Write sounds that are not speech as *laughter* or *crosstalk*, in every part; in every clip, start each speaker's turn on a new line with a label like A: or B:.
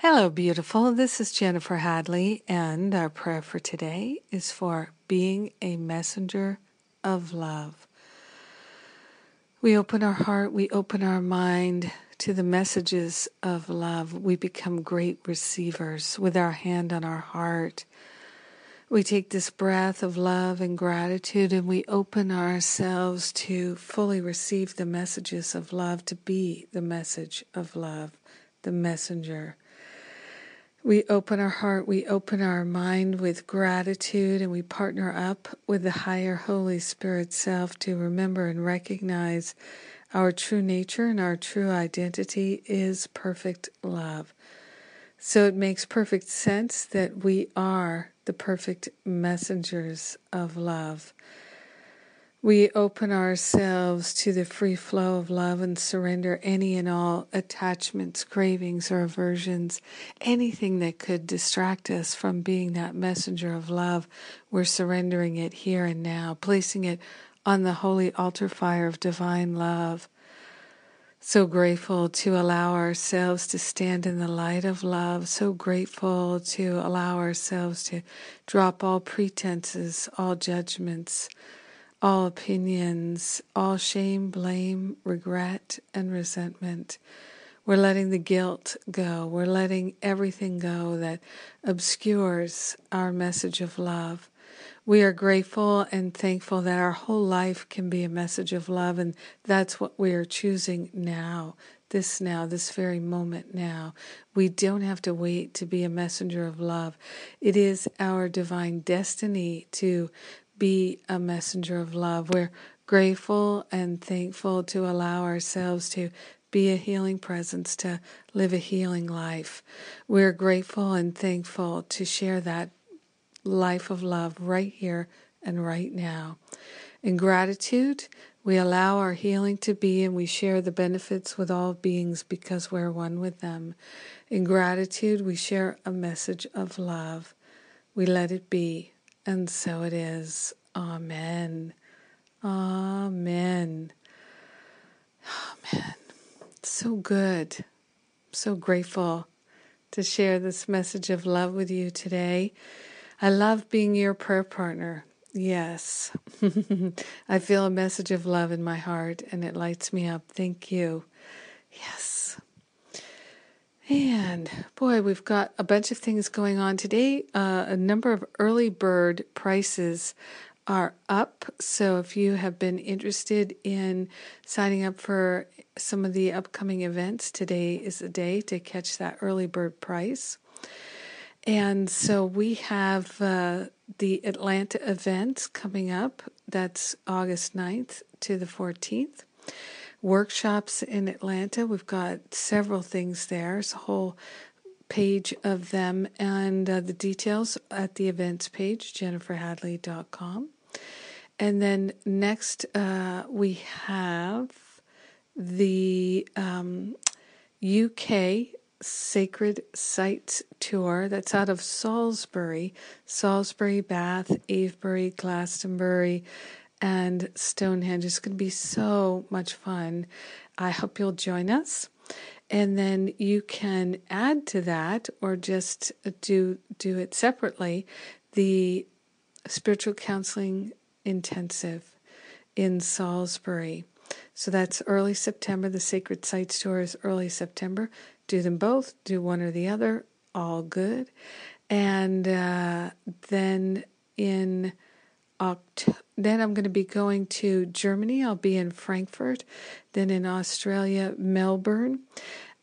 A: Hello, beautiful. This is Jennifer Hadley, and our prayer for today is for being a messenger of love. We open our heart, we open our mind to the messages of love. We become great receivers with our hand on our heart. We take this breath of love and gratitude and we open ourselves to fully receive the messages of love, to be the message of love, the messenger we open our heart, we open our mind with gratitude, and we partner up with the higher Holy Spirit self to remember and recognize our true nature and our true identity is perfect love. So it makes perfect sense that we are the perfect messengers of love. We open ourselves to the free flow of love and surrender any and all attachments, cravings, or aversions, anything that could distract us from being that messenger of love. We're surrendering it here and now, placing it on the holy altar fire of divine love. So grateful to allow ourselves to stand in the light of love. So grateful to allow ourselves to drop all pretenses, all judgments all opinions, all shame, blame, regret, and resentment. We're letting the guilt go. We're letting everything go that obscures our message of love. We are grateful and thankful that our whole life can be a message of love, and that's what we are choosing now, this now, this very moment now. We don't have to wait to be a messenger of love. It is our divine destiny to be a messenger of love. We're grateful and thankful to allow ourselves to be a healing presence, to live a healing life. We're grateful and thankful to share that life of love right here and right now. In gratitude, we allow our healing to be and we share the benefits with all beings because we're one with them. In gratitude, we share a message of love. We let it be. And so it is. Amen. Amen. Amen. So good. So grateful to share this message of love with you today. I love being your prayer partner. Yes. *laughs* I feel a message of love in my heart and it lights me up. Thank you. Yes. And boy, we've got a bunch of things going on today. Uh, a number of early bird prices are up. So if you have been interested in signing up for some of the upcoming events, today is the day to catch that early bird price. And so we have uh, the Atlanta event coming up. That's August 9th to the 14th workshops in Atlanta. We've got several things there. It's a whole page of them and uh, the details at the events page, jenniferhadley.com. And then next, uh, we have the um, UK Sacred Sites Tour that's out of Salisbury, Salisbury, Bath, Avebury, Glastonbury, and Stonehenge. It's going to be so much fun. I hope you'll join us. And then you can add to that or just do do it separately the spiritual counseling intensive in Salisbury. So that's early September. The Sacred Sites Tour is early September. Do them both, do one or the other, all good. And uh, then in October, then I'm going to be going to Germany. I'll be in Frankfurt, then in Australia, Melbourne,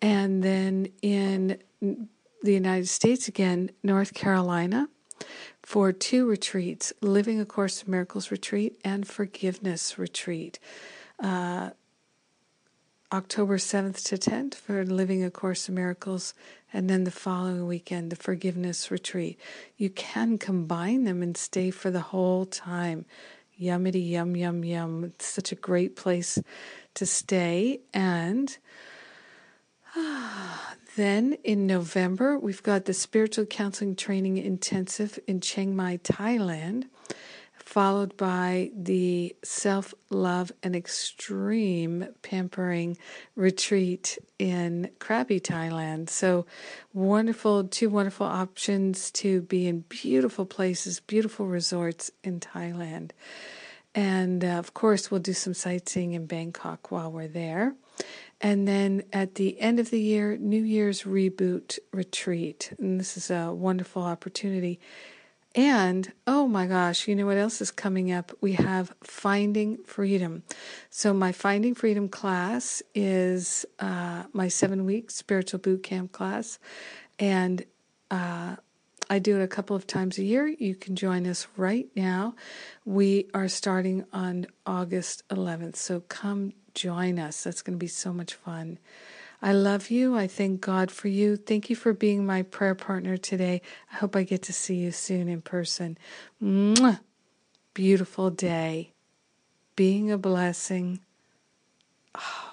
A: and then in the United States again, North Carolina, for two retreats Living a Course of Miracles retreat and Forgiveness retreat. Uh, October 7th to 10th for Living A Course in Miracles, and then the following weekend, the Forgiveness Retreat. You can combine them and stay for the whole time. Yummity, yum, yum, yum. It's such a great place to stay. And *sighs* then in November, we've got the Spiritual Counseling Training Intensive in Chiang Mai, Thailand followed by the self love and extreme pampering retreat in Krabi, Thailand. So wonderful, two wonderful options to be in beautiful places, beautiful resorts in Thailand. And uh, of course, we'll do some sightseeing in Bangkok while we're there. And then at the end of the year, New Year's Reboot Retreat. And this is a wonderful opportunity and oh my gosh, you know what else is coming up? We have Finding Freedom. So, my Finding Freedom class is uh, my seven week spiritual boot camp class. And uh, I do it a couple of times a year. You can join us right now. We are starting on August 11th. So, come join us. That's going to be so much fun. I love you. I thank God for you. Thank you for being my prayer partner today. I hope I get to see you soon in person. Mwah! Beautiful day. Being a blessing. Oh.